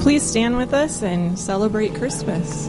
Please stand with us and celebrate Christmas.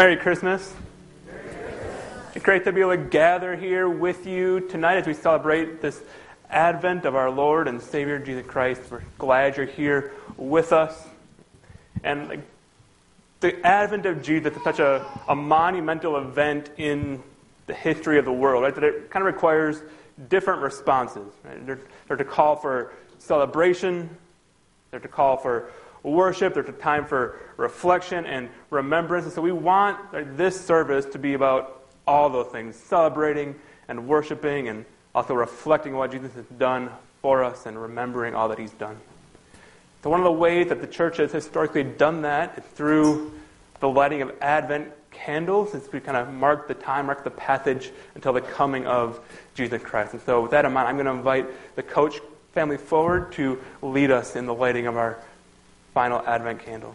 Merry Christmas. It's great to be able to gather here with you tonight as we celebrate this advent of our Lord and Savior Jesus Christ. We're glad you're here with us. And the advent of Jesus is such a, a monumental event in the history of the world, right? That it kind of requires different responses. Right? They're, they're to call for celebration, they're to call for worship, there's a time for reflection and remembrance. And so we want this service to be about all those things celebrating and worshiping and also reflecting what Jesus has done for us and remembering all that he's done. So, one of the ways that the church has historically done that is through the lighting of Advent candles as we kind of mark the time, mark the passage until the coming of Jesus Christ. And so, with that in mind, I'm going to invite the coach family forward to lead us in the lighting of our final Advent candle.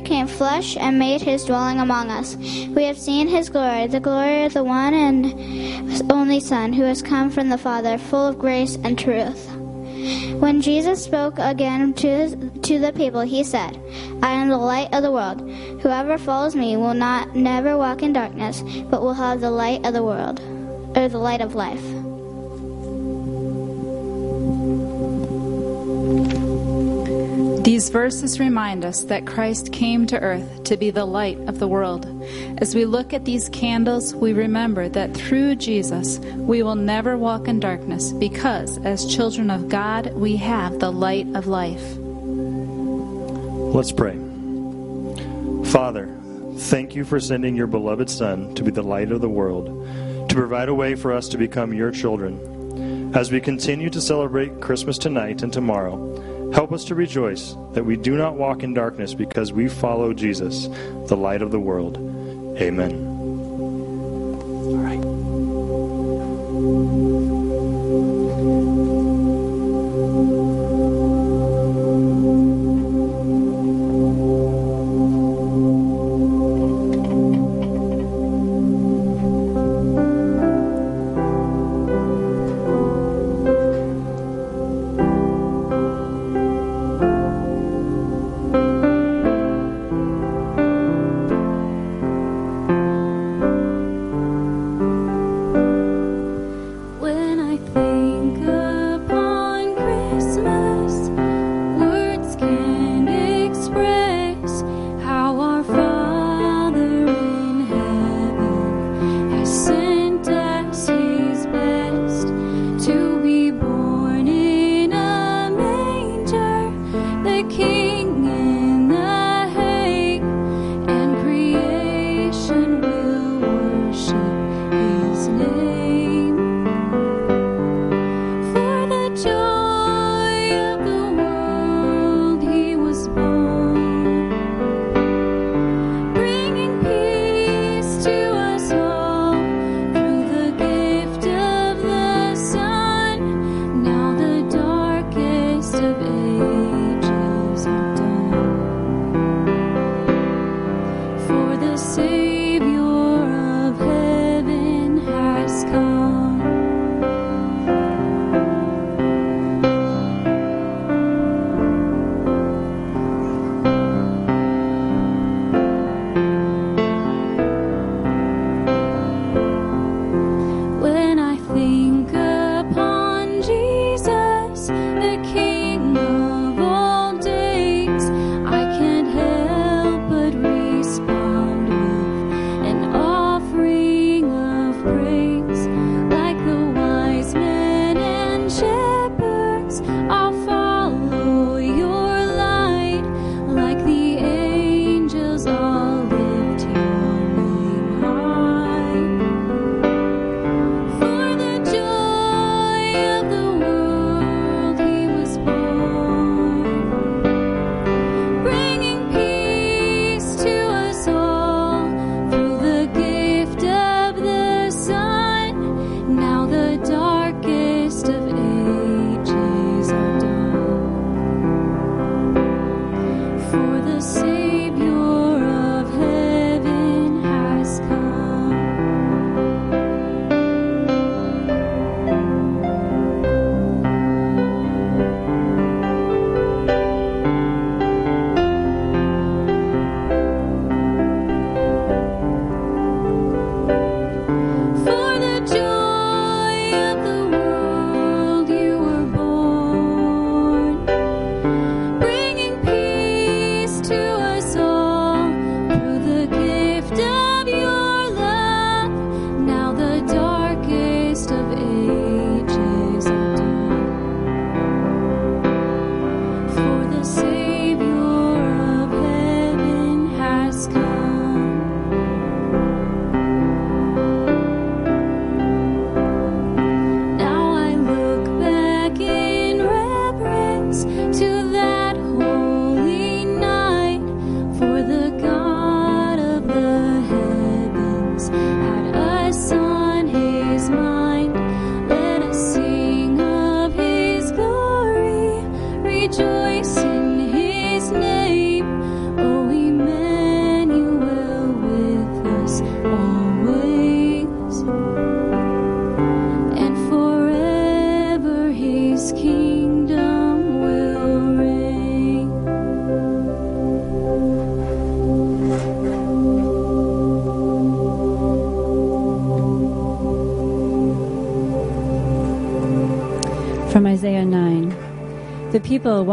Became flesh and made his dwelling among us. We have seen his glory, the glory of the one and only Son, who has come from the Father, full of grace and truth. When Jesus spoke again to, to the people, he said, I am the light of the world. Whoever follows me will not never walk in darkness, but will have the light of the world, or the light of life. These verses remind us that Christ came to earth to be the light of the world. As we look at these candles, we remember that through Jesus, we will never walk in darkness because, as children of God, we have the light of life. Let's pray. Father, thank you for sending your beloved Son to be the light of the world, to provide a way for us to become your children. As we continue to celebrate Christmas tonight and tomorrow, help us to rejoice that we do not walk in darkness because we follow Jesus, the light of the world. Amen. All right.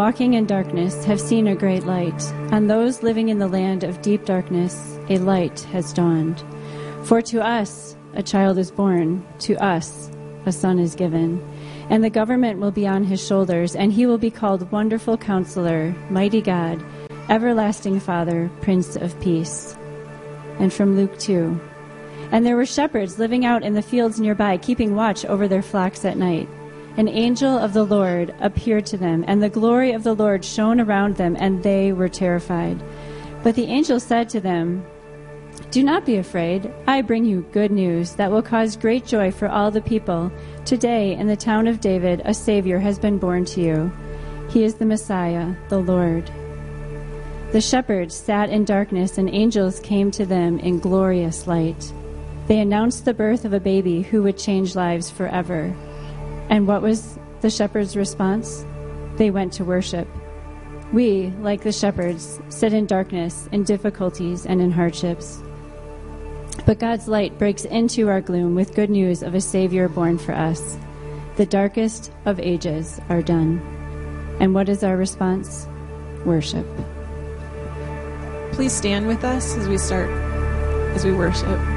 Walking in darkness have seen a great light. On those living in the land of deep darkness, a light has dawned. For to us a child is born, to us a son is given, and the government will be on his shoulders, and he will be called Wonderful Counselor, Mighty God, Everlasting Father, Prince of Peace. And from Luke 2 And there were shepherds living out in the fields nearby, keeping watch over their flocks at night. An angel of the Lord appeared to them, and the glory of the Lord shone around them, and they were terrified. But the angel said to them, Do not be afraid. I bring you good news that will cause great joy for all the people. Today, in the town of David, a Savior has been born to you. He is the Messiah, the Lord. The shepherds sat in darkness, and angels came to them in glorious light. They announced the birth of a baby who would change lives forever. And what was the shepherds' response? They went to worship. We, like the shepherds, sit in darkness, in difficulties, and in hardships. But God's light breaks into our gloom with good news of a Savior born for us. The darkest of ages are done. And what is our response? Worship. Please stand with us as we start, as we worship.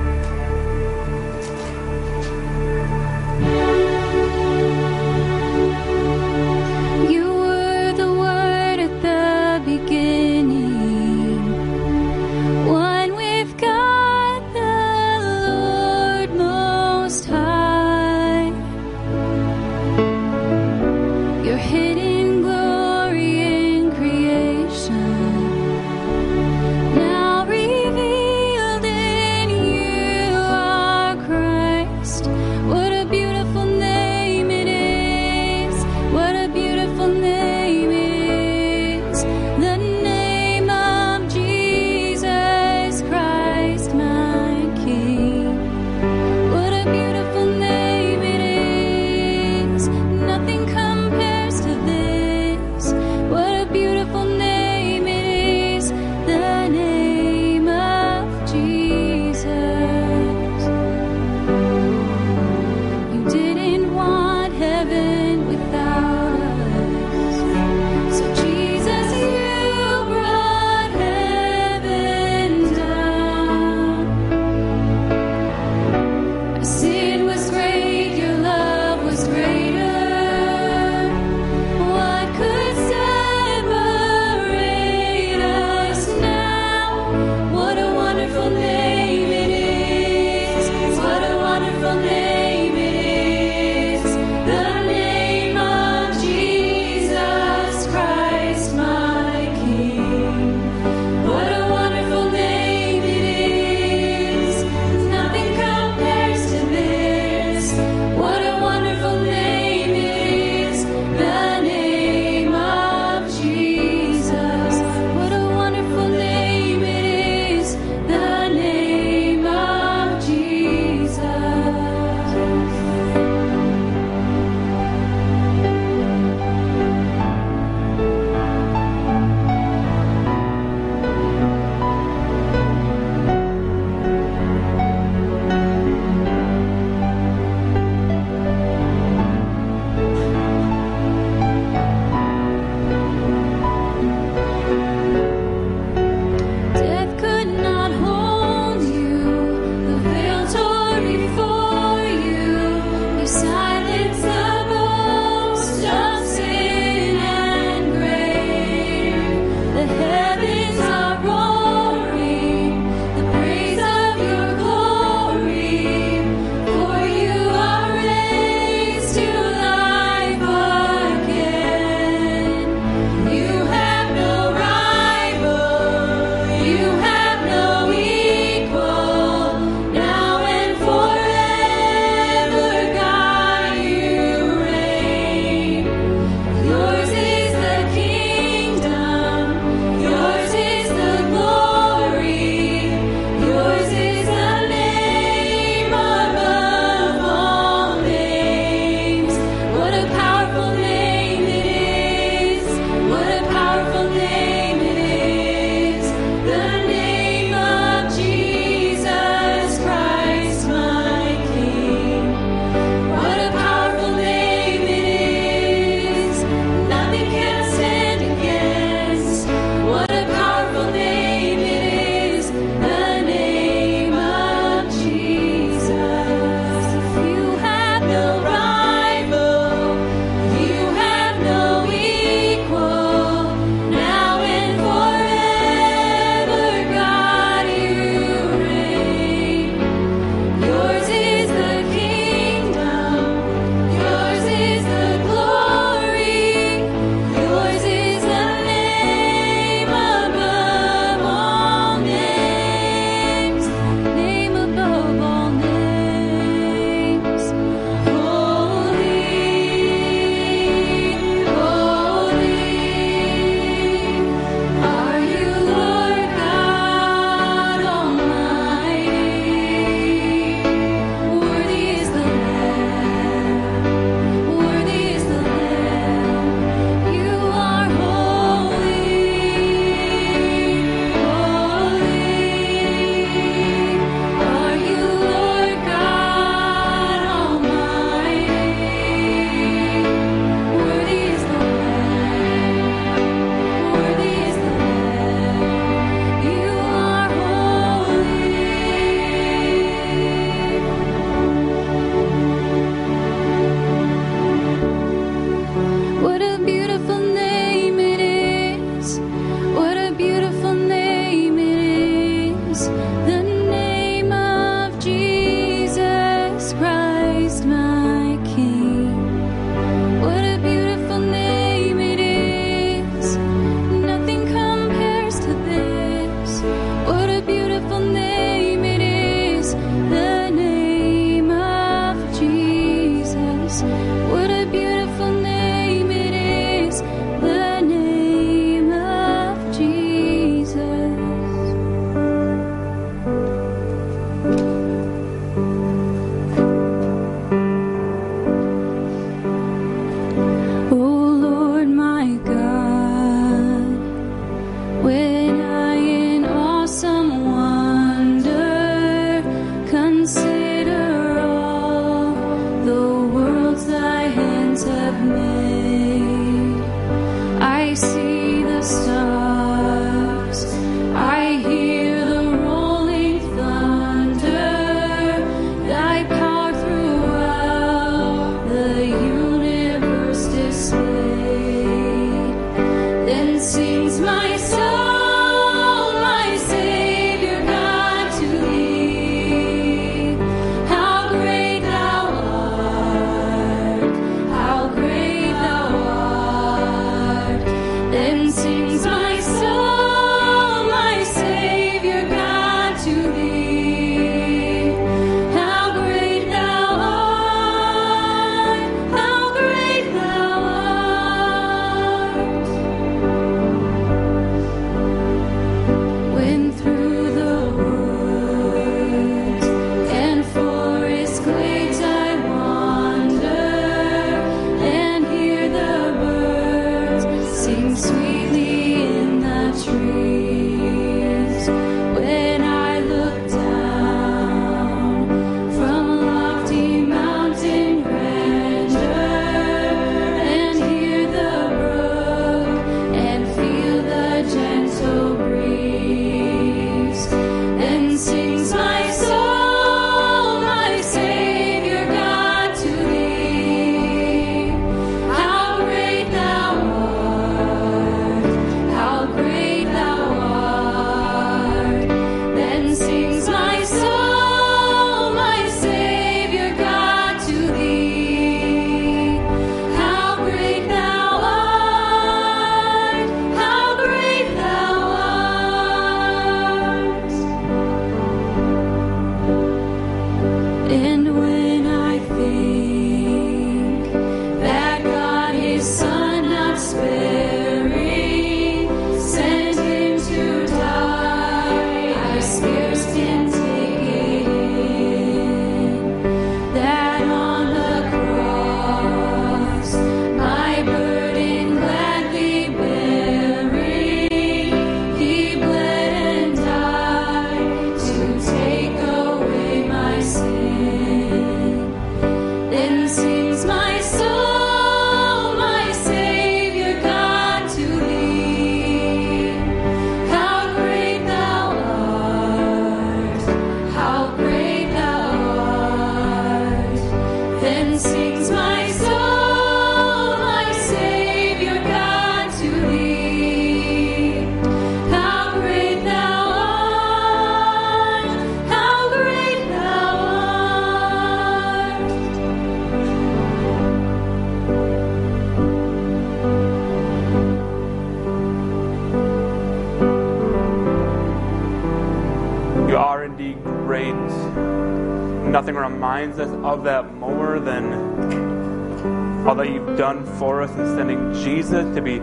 Jesus to be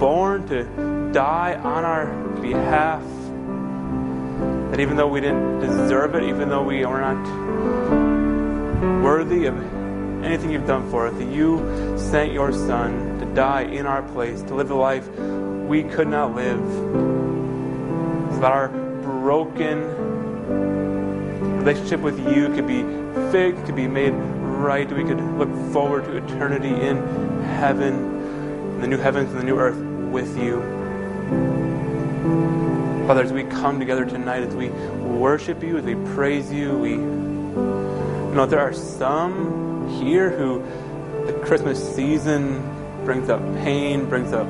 born, to die on our behalf. That even though we didn't deserve it, even though we are not worthy of anything you've done for us, that you sent your Son to die in our place, to live the life we could not live. So that our broken relationship with you could be fixed, could be made right. We could look forward to eternity in heaven, the new heavens and the new earth with you. Father, as we come together tonight, as we worship you, as we praise you, we know there are some here who the Christmas season brings up pain, brings up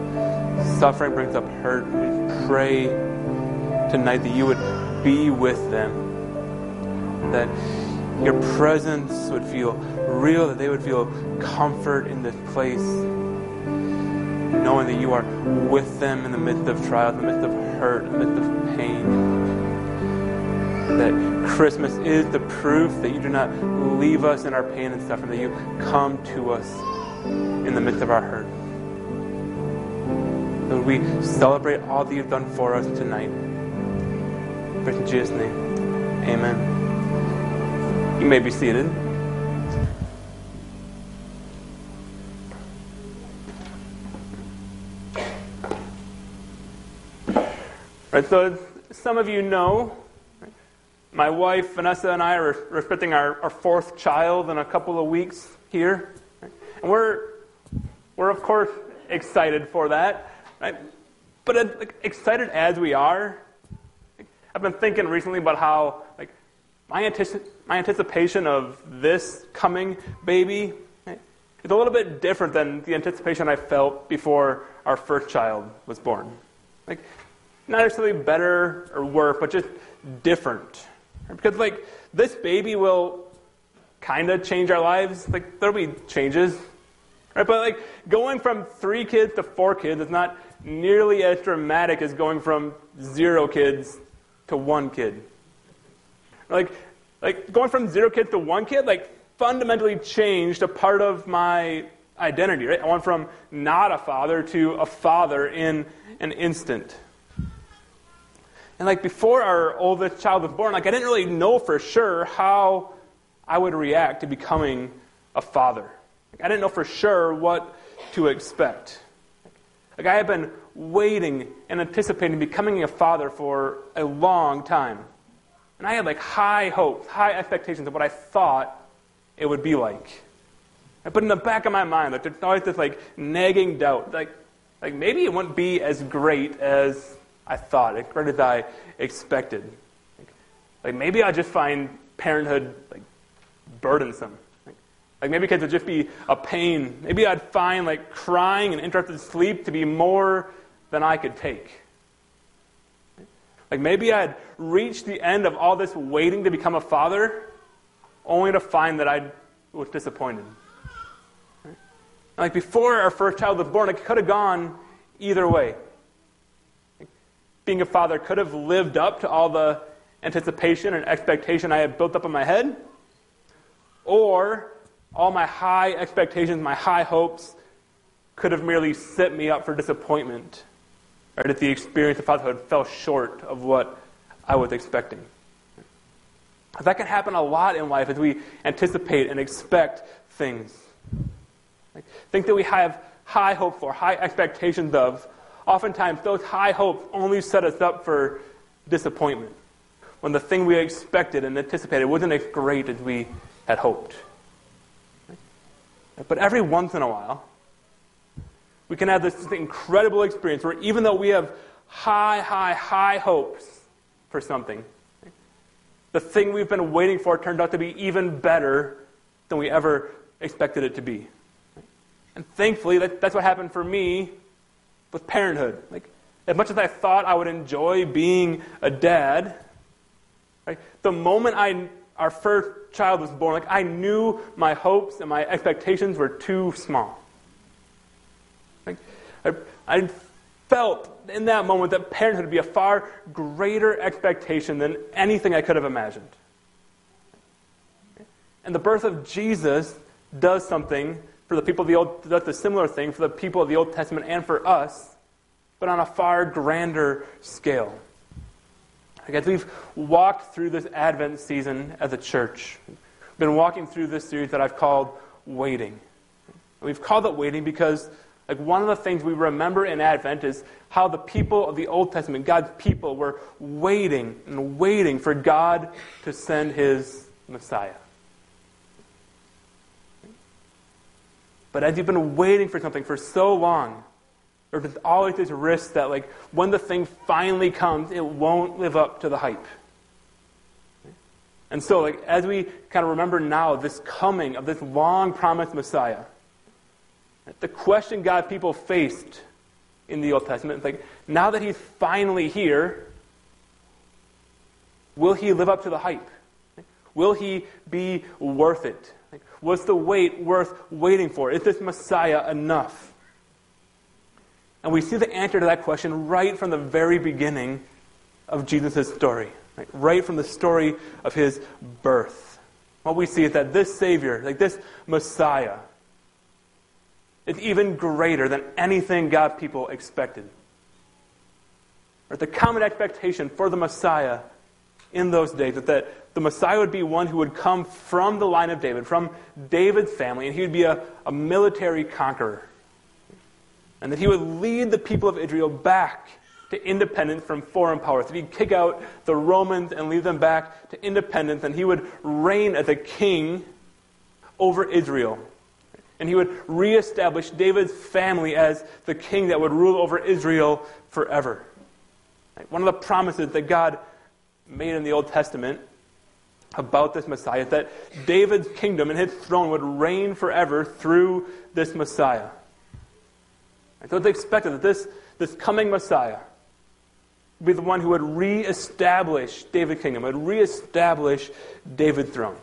suffering, brings up hurt. We pray tonight that you would be with them that your presence would feel real, that they would feel comfort in this place, knowing that you are with them in the midst of trials, in the midst of hurt, in the midst of pain. That Christmas is the proof that you do not leave us in our pain and suffering, that you come to us in the midst of our hurt. That we celebrate all that you've done for us tonight. In Jesus' name. Amen. You may be seated. Right, so some of you know, my wife Vanessa and I are expecting our, our fourth child in a couple of weeks here. And we're we're of course excited for that. Right? But like, excited as we are, I've been thinking recently about how like my, antici- my anticipation of this coming baby right, is a little bit different than the anticipation I felt before our first child was born. Like, not necessarily better or worse, but just different. Because, like, this baby will kind of change our lives. Like, there'll be changes. Right? But, like, going from three kids to four kids is not nearly as dramatic as going from zero kids to one kid. Like, like going from zero kids to one kid, like fundamentally changed a part of my identity. Right? I went from not a father to a father in an instant. And like before our oldest child was born, like I didn't really know for sure how I would react to becoming a father. Like, I didn't know for sure what to expect. Like I had been waiting and anticipating becoming a father for a long time. And I had like high hopes, high expectations of what I thought it would be like. But in the back of my mind, like there's always this like nagging doubt, like like maybe it wouldn't be as great as I thought, as great as I expected. Like, like maybe I just find parenthood like burdensome. Like, like maybe kids would just be a pain. Maybe I'd find like crying and interrupted sleep to be more than I could take. Like maybe I'd reached the end of all this waiting to become a father, only to find that I was disappointed. Like before our first child was born, it could have gone either way. Being a father could have lived up to all the anticipation and expectation I had built up in my head, or all my high expectations, my high hopes, could have merely set me up for disappointment, or that the experience of fatherhood fell short of what I was expecting. That can happen a lot in life as we anticipate and expect things. Like, think that we have high hope for, high expectations of. Oftentimes, those high hopes only set us up for disappointment when the thing we expected and anticipated wasn't as great as we had hoped. But every once in a while, we can have this incredible experience where even though we have high, high, high hopes for something, the thing we've been waiting for turned out to be even better than we ever expected it to be. And thankfully, that, that's what happened for me with parenthood. Like, as much as I thought I would enjoy being a dad, the moment I, our first child was born, like, I knew my hopes and my expectations were too small. Like, I, I felt in that moment that parenthood would be a far greater expectation than anything I could have imagined. And the birth of Jesus does something for the people of the Old, that's a similar thing for the people of the Old Testament and for us, but on a far grander scale. As we've walked through this Advent season as a church, we've been walking through this series that I've called Waiting. We've called it Waiting because like one of the things we remember in Advent is how the people of the Old Testament, God's people, were waiting and waiting for God to send his Messiah. But as you've been waiting for something for so long, there's always this risk that, like, when the thing finally comes, it won't live up to the hype. And so, like, as we kind of remember now this coming of this long promised Messiah, the question God's people faced in the Old Testament is like, now that he's finally here, will he live up to the hype? Will he be worth it? Was the wait worth waiting for? Is this Messiah enough? And we see the answer to that question right from the very beginning of Jesus' story, right? right from the story of his birth. What we see is that this Savior, like this Messiah, is even greater than anything God people expected. Or the common expectation for the Messiah in those days that, that the Messiah would be one who would come from the line of David, from David's family, and he would be a, a military conqueror. And that he would lead the people of Israel back to independence from foreign powers. That he'd kick out the Romans and lead them back to independence, and he would reign as a king over Israel. And he would reestablish David's family as the king that would rule over Israel forever. One of the promises that God made in the Old Testament about this Messiah that David's kingdom and his throne would reign forever through this Messiah. And so they expected that this, this coming Messiah would be the one who would reestablish David's kingdom, would reestablish David's throne.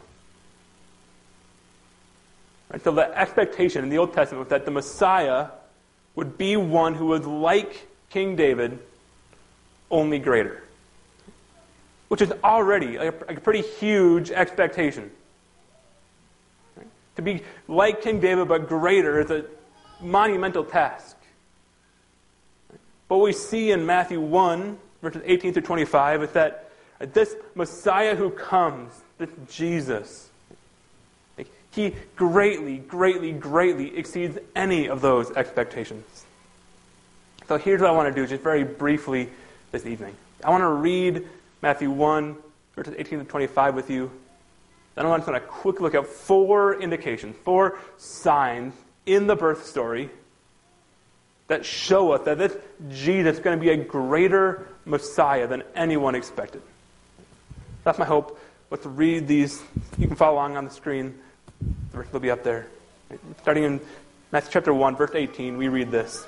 Right? So the expectation in the Old Testament was that the Messiah would be one who was like King David, only greater which is already a, a pretty huge expectation. Right? To be like King David but greater is a monumental task. What we see in Matthew 1, verses 18 through 25, is that this Messiah who comes, this Jesus, he greatly, greatly, greatly exceeds any of those expectations. So here's what I want to do, just very briefly this evening. I want to read Matthew 1, verses 18 to 25 with you. Then I want to quick look at four indications, four signs in the birth story that show us that this Jesus is going to be a greater Messiah than anyone expected. That's my hope. Let's read these. You can follow along on the screen. The verse will be up there. Starting in Matthew chapter 1, verse 18, we read this.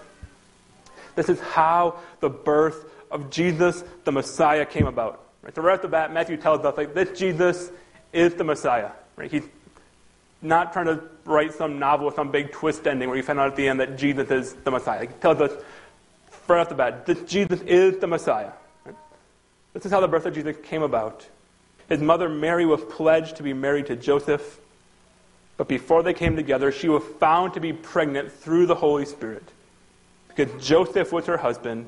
This is how the birth of Jesus, the Messiah, came about. Right? So right off the bat, Matthew tells us like this Jesus is the Messiah. Right? He's not trying to write some novel with some big twist ending where you find out at the end that Jesus is the Messiah. He tells us right off the bat, this Jesus is the Messiah. Right? This is how the birth of Jesus came about. His mother Mary was pledged to be married to Joseph, but before they came together, she was found to be pregnant through the Holy Spirit. Because Joseph was her husband,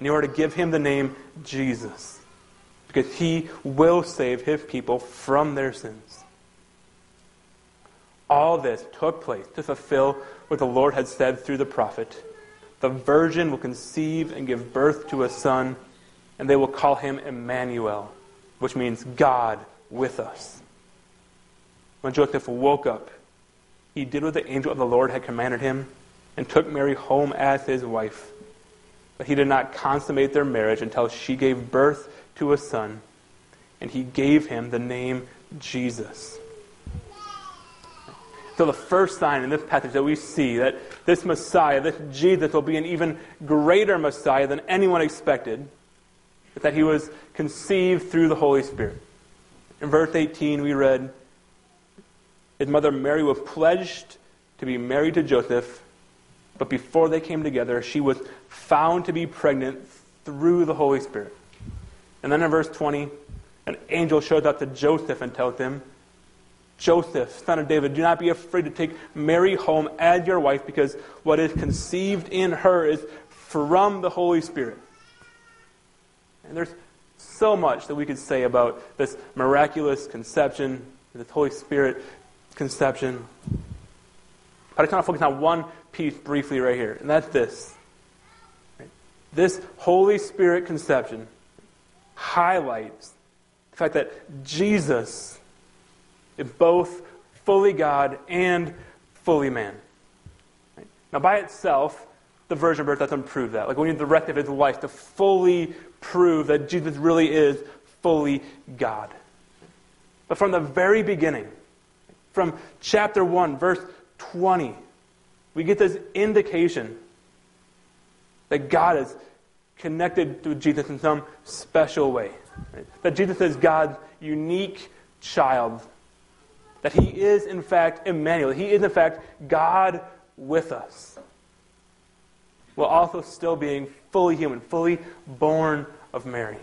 and you are to give him the name Jesus, because he will save his people from their sins. All this took place to fulfill what the Lord had said through the prophet. The virgin will conceive and give birth to a son, and they will call him Emmanuel, which means God with us. When Joseph woke up, he did what the angel of the Lord had commanded him and took Mary home as his wife. But he did not consummate their marriage until she gave birth to a son, and he gave him the name Jesus. So, the first sign in this passage that we see that this Messiah, this Jesus, will be an even greater Messiah than anyone expected, is that he was conceived through the Holy Spirit. In verse 18, we read, His mother Mary was pledged to be married to Joseph, but before they came together, she was found to be pregnant through the Holy Spirit. And then in verse 20, an angel shows up to Joseph and tells him, Joseph, son of David, do not be afraid to take Mary home as your wife, because what is conceived in her is from the Holy Spirit. And there's so much that we could say about this miraculous conception, this Holy Spirit conception. But I want to focus on one piece briefly right here, and that's this. This Holy Spirit conception highlights the fact that Jesus is both fully God and fully man. Now, by itself, the virgin birth doesn't prove that. Like, we need the rest of his life to fully prove that Jesus really is fully God. But from the very beginning, from chapter 1, verse 20, we get this indication that God is connected to Jesus in some special way. Right? That Jesus is God's unique child that he is, in fact, Emmanuel. He is, in fact, God with us. While also still being fully human, fully born of Mary.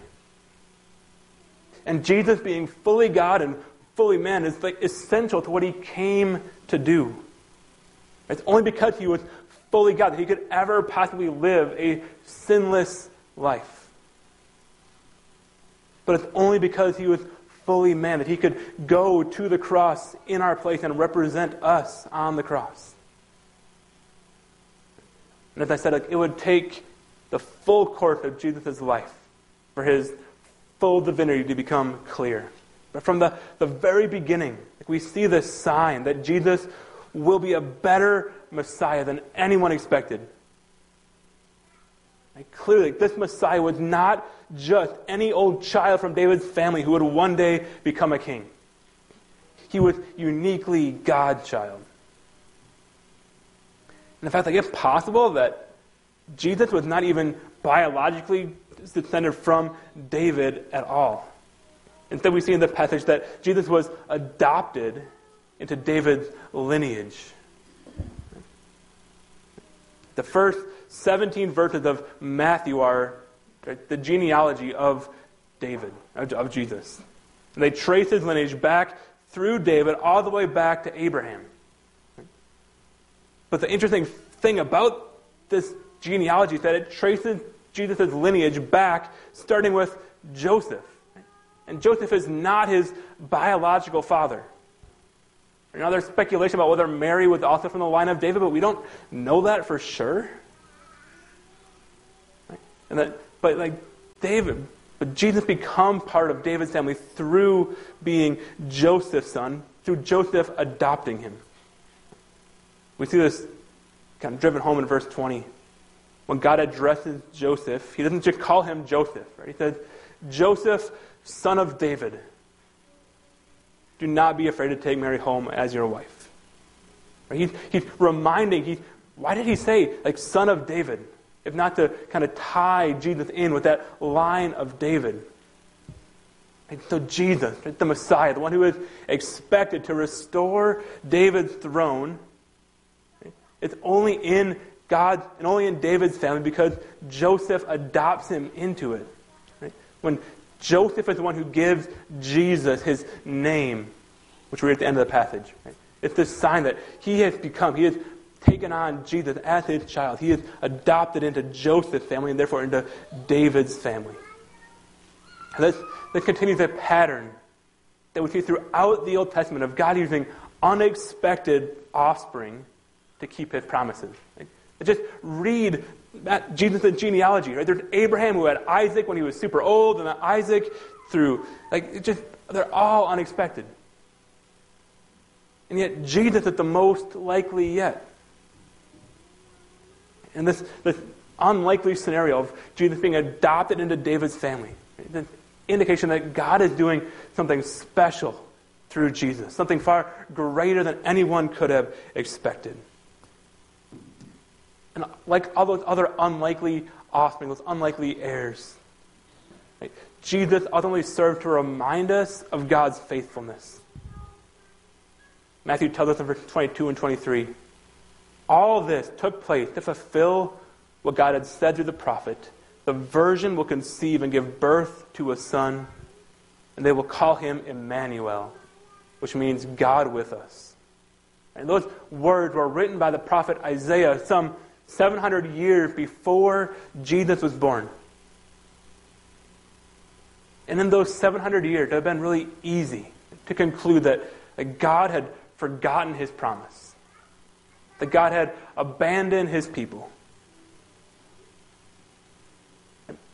And Jesus being fully God and fully man is like essential to what he came to do. It's only because he was fully God that he could ever possibly live a sinless life. But it's only because he was fully man, that he could go to the cross in our place and represent us on the cross. And as I said, it would take the full course of Jesus' life for his full divinity to become clear. But from the, the very beginning, like we see this sign that Jesus will be a better Messiah than anyone expected. And clearly, this Messiah was not just any old child from David's family who would one day become a king. He was uniquely God's child. And in fact, like it's possible that Jesus was not even biologically descended from David at all. Instead, we see in the passage that Jesus was adopted into David's lineage. The first 17 verses of Matthew are the genealogy of David, of of Jesus. And they trace his lineage back through David all the way back to Abraham. But the interesting thing about this genealogy is that it traces Jesus' lineage back, starting with Joseph. And Joseph is not his biological father. Now, there's speculation about whether Mary was also from the line of David, but we don't know that for sure. Right? And that, but like David, but Jesus become part of David's family through being Joseph's son, through Joseph adopting him. We see this kind of driven home in verse 20. When God addresses Joseph, he doesn't just call him Joseph, right? He says, Joseph, son of David, do not be afraid to take Mary home as your wife. Right? He's, he's reminding, he, why did he say, like, son of David? If not to kind of tie Jesus in with that line of David. And so Jesus, the Messiah, the one who is expected to restore David's throne, it's only in God and only in David's family because Joseph adopts him into it. When Joseph is the one who gives Jesus his name, which we read at the end of the passage. Right? It's this sign that he has become, he has taken on Jesus as his child. He is adopted into Joseph's family and therefore into David's family. And this, this continues a pattern that we see throughout the Old Testament of God using unexpected offspring to keep his promises. Right? Just read that Jesus' genealogy. Right? There's Abraham who had Isaac when he was super old, and Isaac through like just they're all unexpected. And yet Jesus is the most likely yet. And this, this unlikely scenario of Jesus being adopted into David's family, right? the indication that God is doing something special through Jesus, something far greater than anyone could have expected. And like all those other unlikely offspring, those unlikely heirs, right? Jesus ultimately served to remind us of God's faithfulness. Matthew tells us in verse 22 and 23 all this took place to fulfill what God had said through the prophet. The virgin will conceive and give birth to a son, and they will call him Emmanuel, which means God with us. And those words were written by the prophet Isaiah some 700 years before Jesus was born. And in those 700 years, it would have been really easy to conclude that, that God had forgotten his promise, that God had abandoned his people.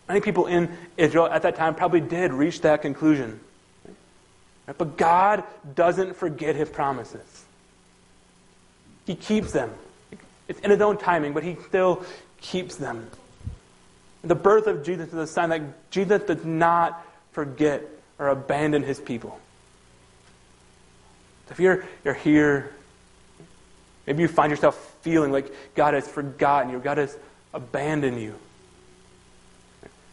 Many people in Israel at that time probably did reach that conclusion. But God doesn't forget his promises. He keeps them. It's in his own timing, but he still keeps them. The birth of Jesus is a sign that Jesus does not forget or abandon his people. If you're, you're here, maybe you find yourself feeling like God has forgotten you, God has abandoned you.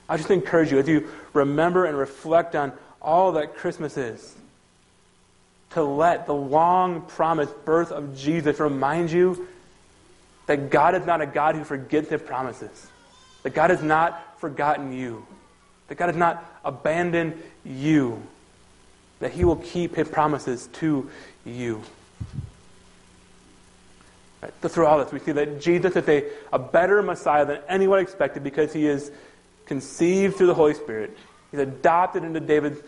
I just encourage you as you remember and reflect on all that Christmas is, to let the long promised birth of Jesus remind you that God is not a God who forgets his promises, that God has not forgotten you, that God has not abandoned you, that he will keep his promises to you. Right, so through all this, we see that Jesus is a, a better Messiah than anyone expected because he is conceived through the Holy Spirit. He's adopted into David's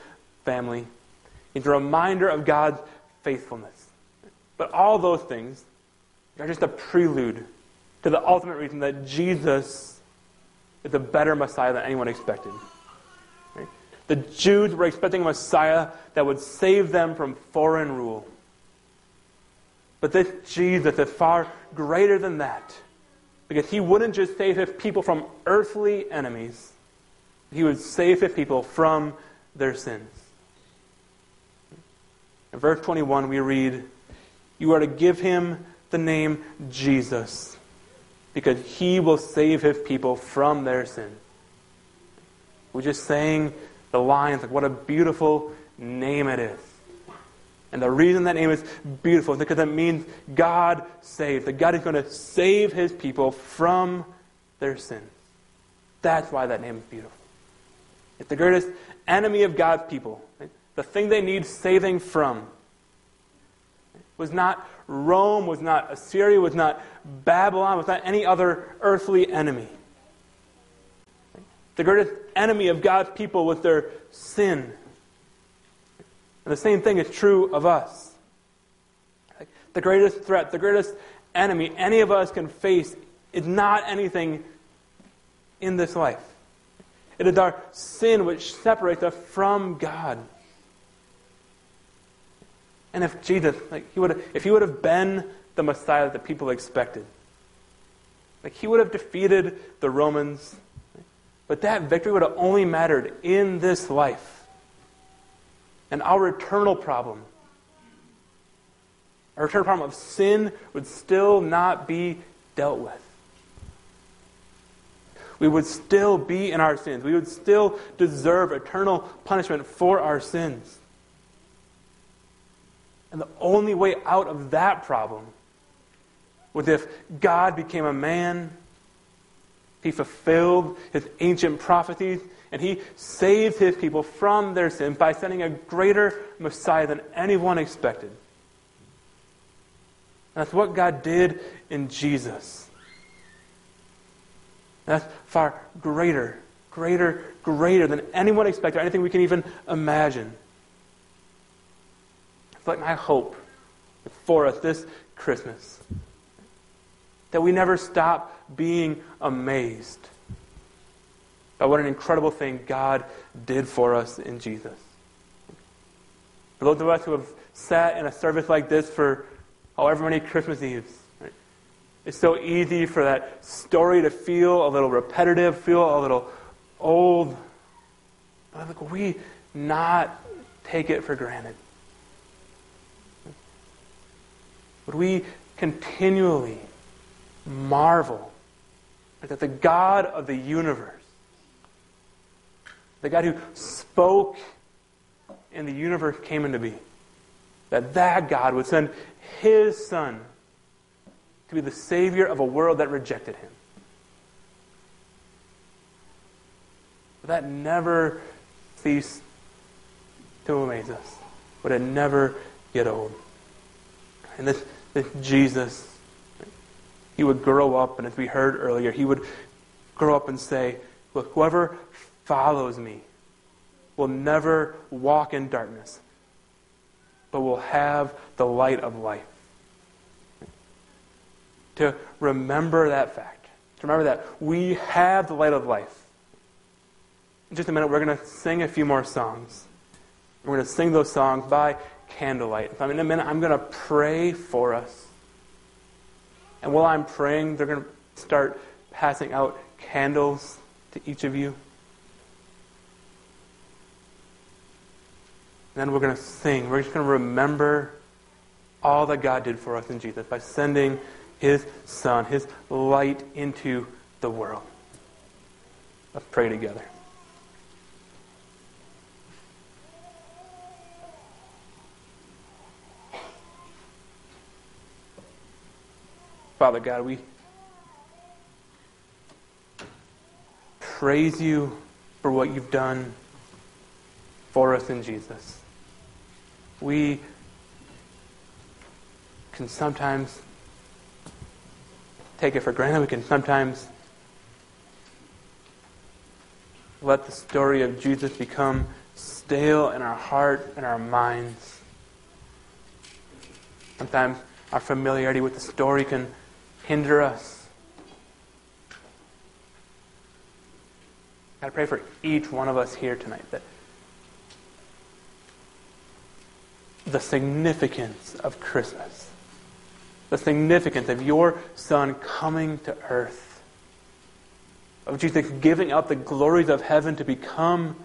family. He's a reminder of God's faithfulness. But all those things are just a prelude to the ultimate reason that Jesus is a better Messiah than anyone expected. The Jews were expecting a Messiah that would save them from foreign rule. But this Jesus is far greater than that. Because he wouldn't just save his people from earthly enemies, he would save his people from their sins. In verse 21, we read, You are to give him the name Jesus, because he will save his people from their sin. We're just saying the lines, like what a beautiful name it is. And the reason that name is beautiful is because it means God saves. That God is going to save his people from their sins. That's why that name is beautiful. It's the greatest enemy of God's people. right? The thing they need saving from was not Rome, was not Assyria, was not Babylon, was not any other earthly enemy. The greatest enemy of God's people was their sin. And the same thing is true of us. The greatest threat, the greatest enemy any of us can face is not anything in this life. It is our sin which separates us from God. And if Jesus, like he would, if he would have been the Messiah that people expected, like he would have defeated the Romans, but that victory would have only mattered in this life. And our eternal problem, our eternal problem of sin, would still not be dealt with. We would still be in our sins. We would still deserve eternal punishment for our sins. And the only way out of that problem was if God became a man, he fulfilled his ancient prophecies, and he saved his people from their sins by sending a greater Messiah than anyone expected. That's what God did in Jesus. That's far greater, greater, greater than anyone expected, or anything we can even imagine. Like my hope for us this Christmas that we never stop being amazed by what an incredible thing God did for us in Jesus. For those of us who have sat in a service like this for however many Christmas Eves, right, it's so easy for that story to feel a little repetitive, feel a little old. But like we not take it for granted? Would we continually marvel that the God of the universe, the God who spoke and the universe came into being, that that God would send his son to be the savior of a world that rejected him. Would that never cease to amaze us? Would it never get old? And this, this Jesus, he would grow up, and as we heard earlier, he would grow up and say, Look, whoever follows me will never walk in darkness, but will have the light of life. To remember that fact, to remember that we have the light of life. In just a minute, we're going to sing a few more songs. We're going to sing those songs by candlelight. In a minute, I'm going to pray for us. And while I'm praying, they're going to start passing out candles to each of you. And then we're going to sing. We're just going to remember all that God did for us in Jesus by sending His Son, His light into the world. Let's pray together. Father God, we praise you for what you've done for us in Jesus. We can sometimes take it for granted. We can sometimes let the story of Jesus become stale in our heart and our minds. Sometimes our familiarity with the story can hinder us. I pray for each one of us here tonight that the significance of Christmas, the significance of your Son coming to earth, of Jesus giving up the glories of heaven to become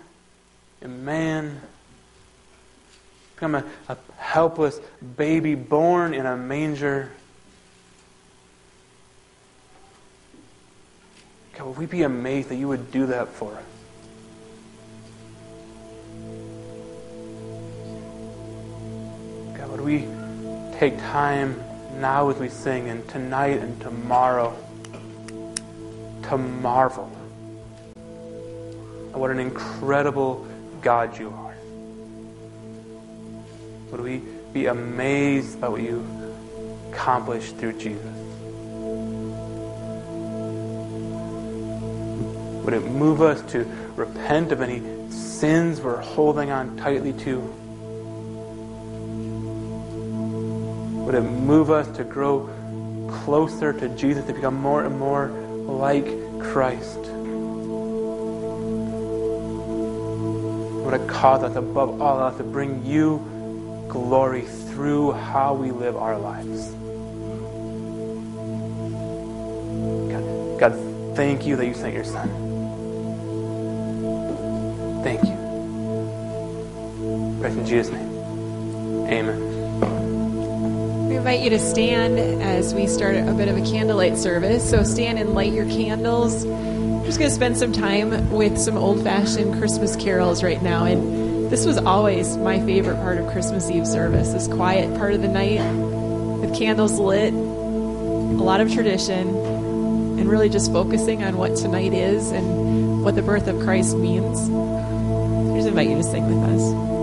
a man, become a, a helpless baby born in a manger. God, would we be amazed that you would do that for us? God, would we take time now as we sing and tonight and tomorrow to marvel at what an incredible God you are. Would we be amazed by what you accomplished through Jesus? Would it move us to repent of any sins we're holding on tightly to? Would it move us to grow closer to Jesus, to become more and more like Christ? Would it cause us, above all else, to bring you glory through how we live our lives? God, God thank you that you sent your Son. Thank you. Praise in Jesus' name. Amen. We invite you to stand as we start a bit of a candlelight service. So stand and light your candles. I'm just going to spend some time with some old fashioned Christmas carols right now. And this was always my favorite part of Christmas Eve service this quiet part of the night with candles lit, a lot of tradition, and really just focusing on what tonight is and what the birth of Christ means. Invite you to sing with us.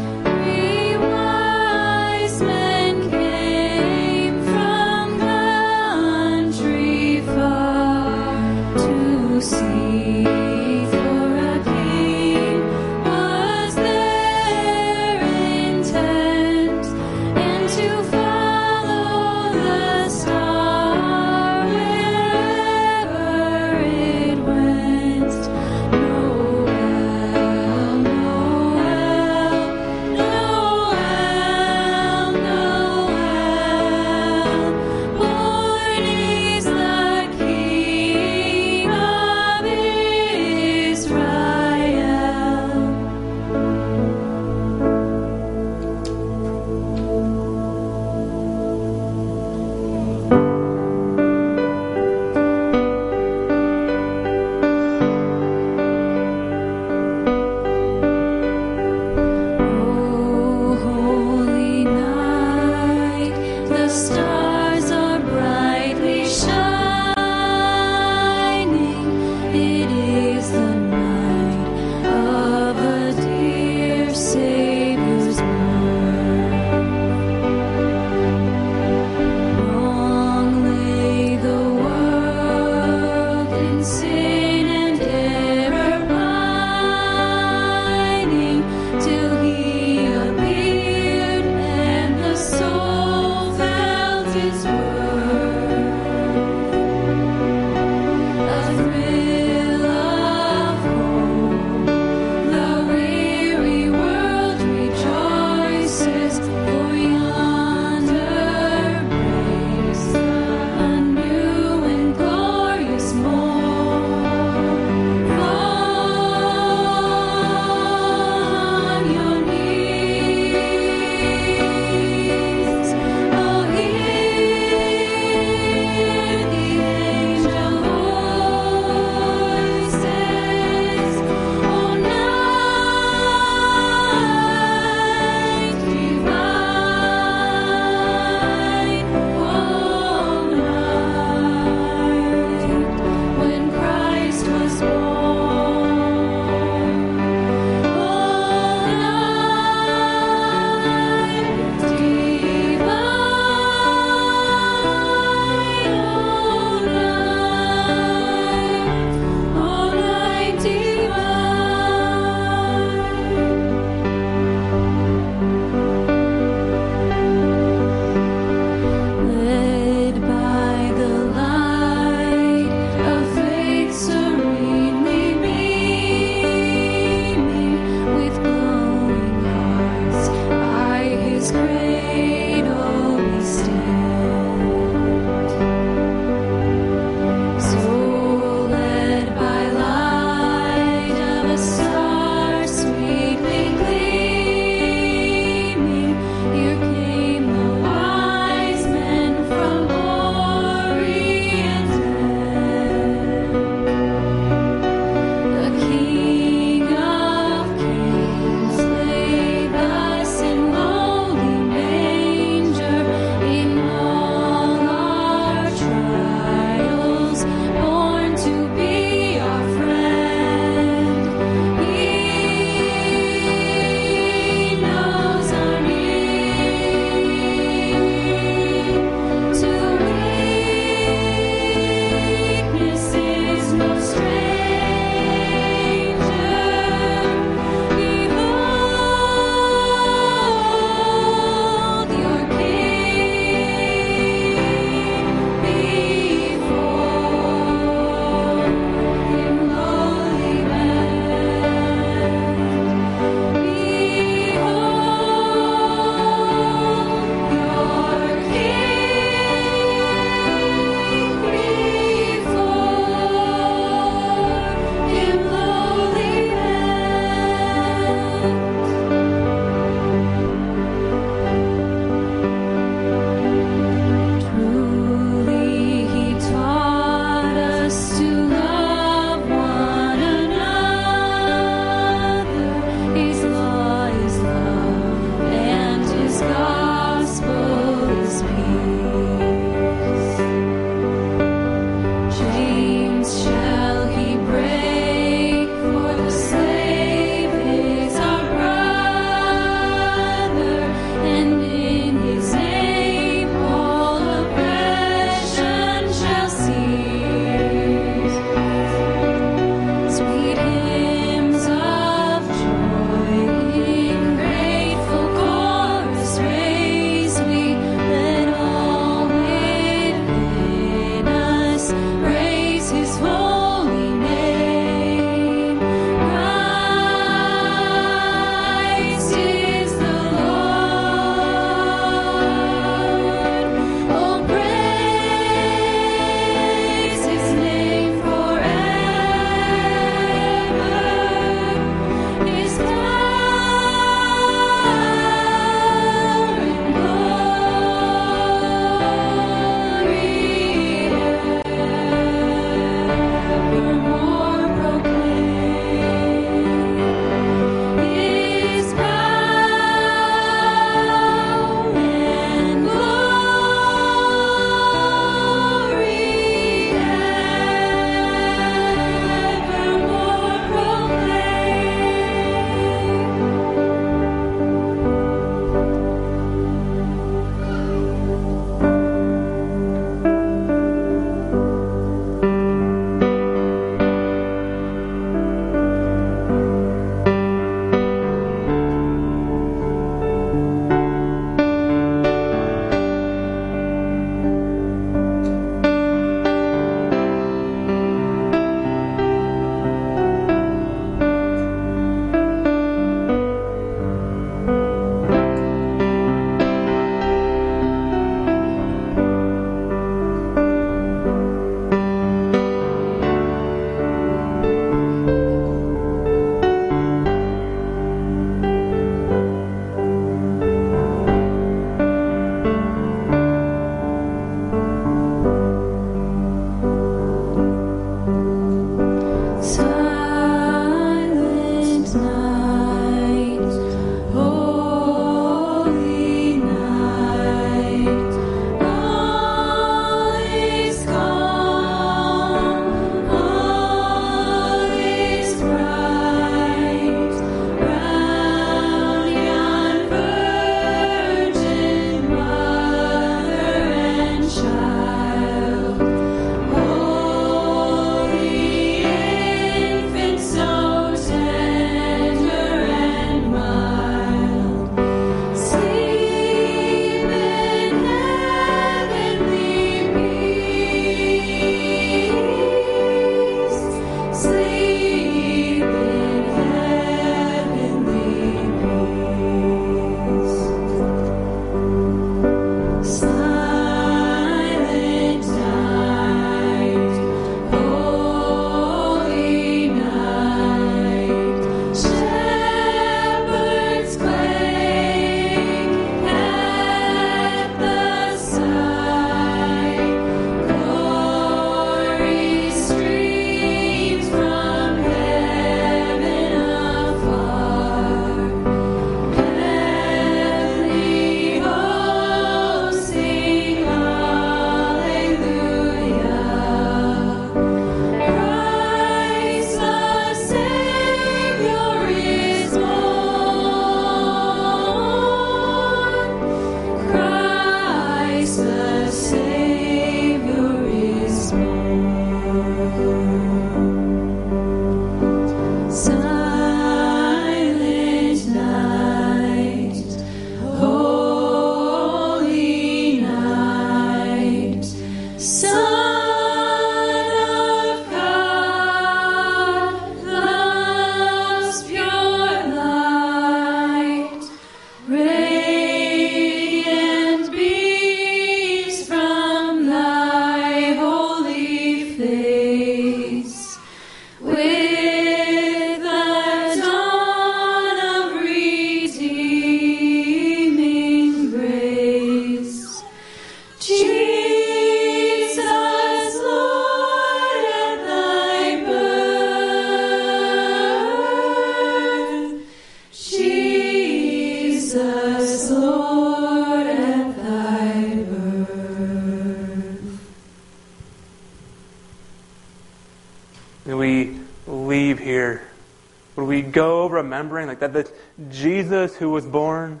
Remembering like that the Jesus who was born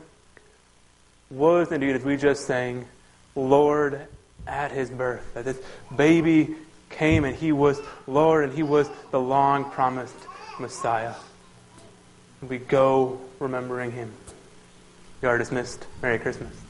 was indeed, as we just sang, Lord at his birth. That this baby came and he was Lord and he was the long promised Messiah. We go remembering him. You are dismissed. Merry Christmas.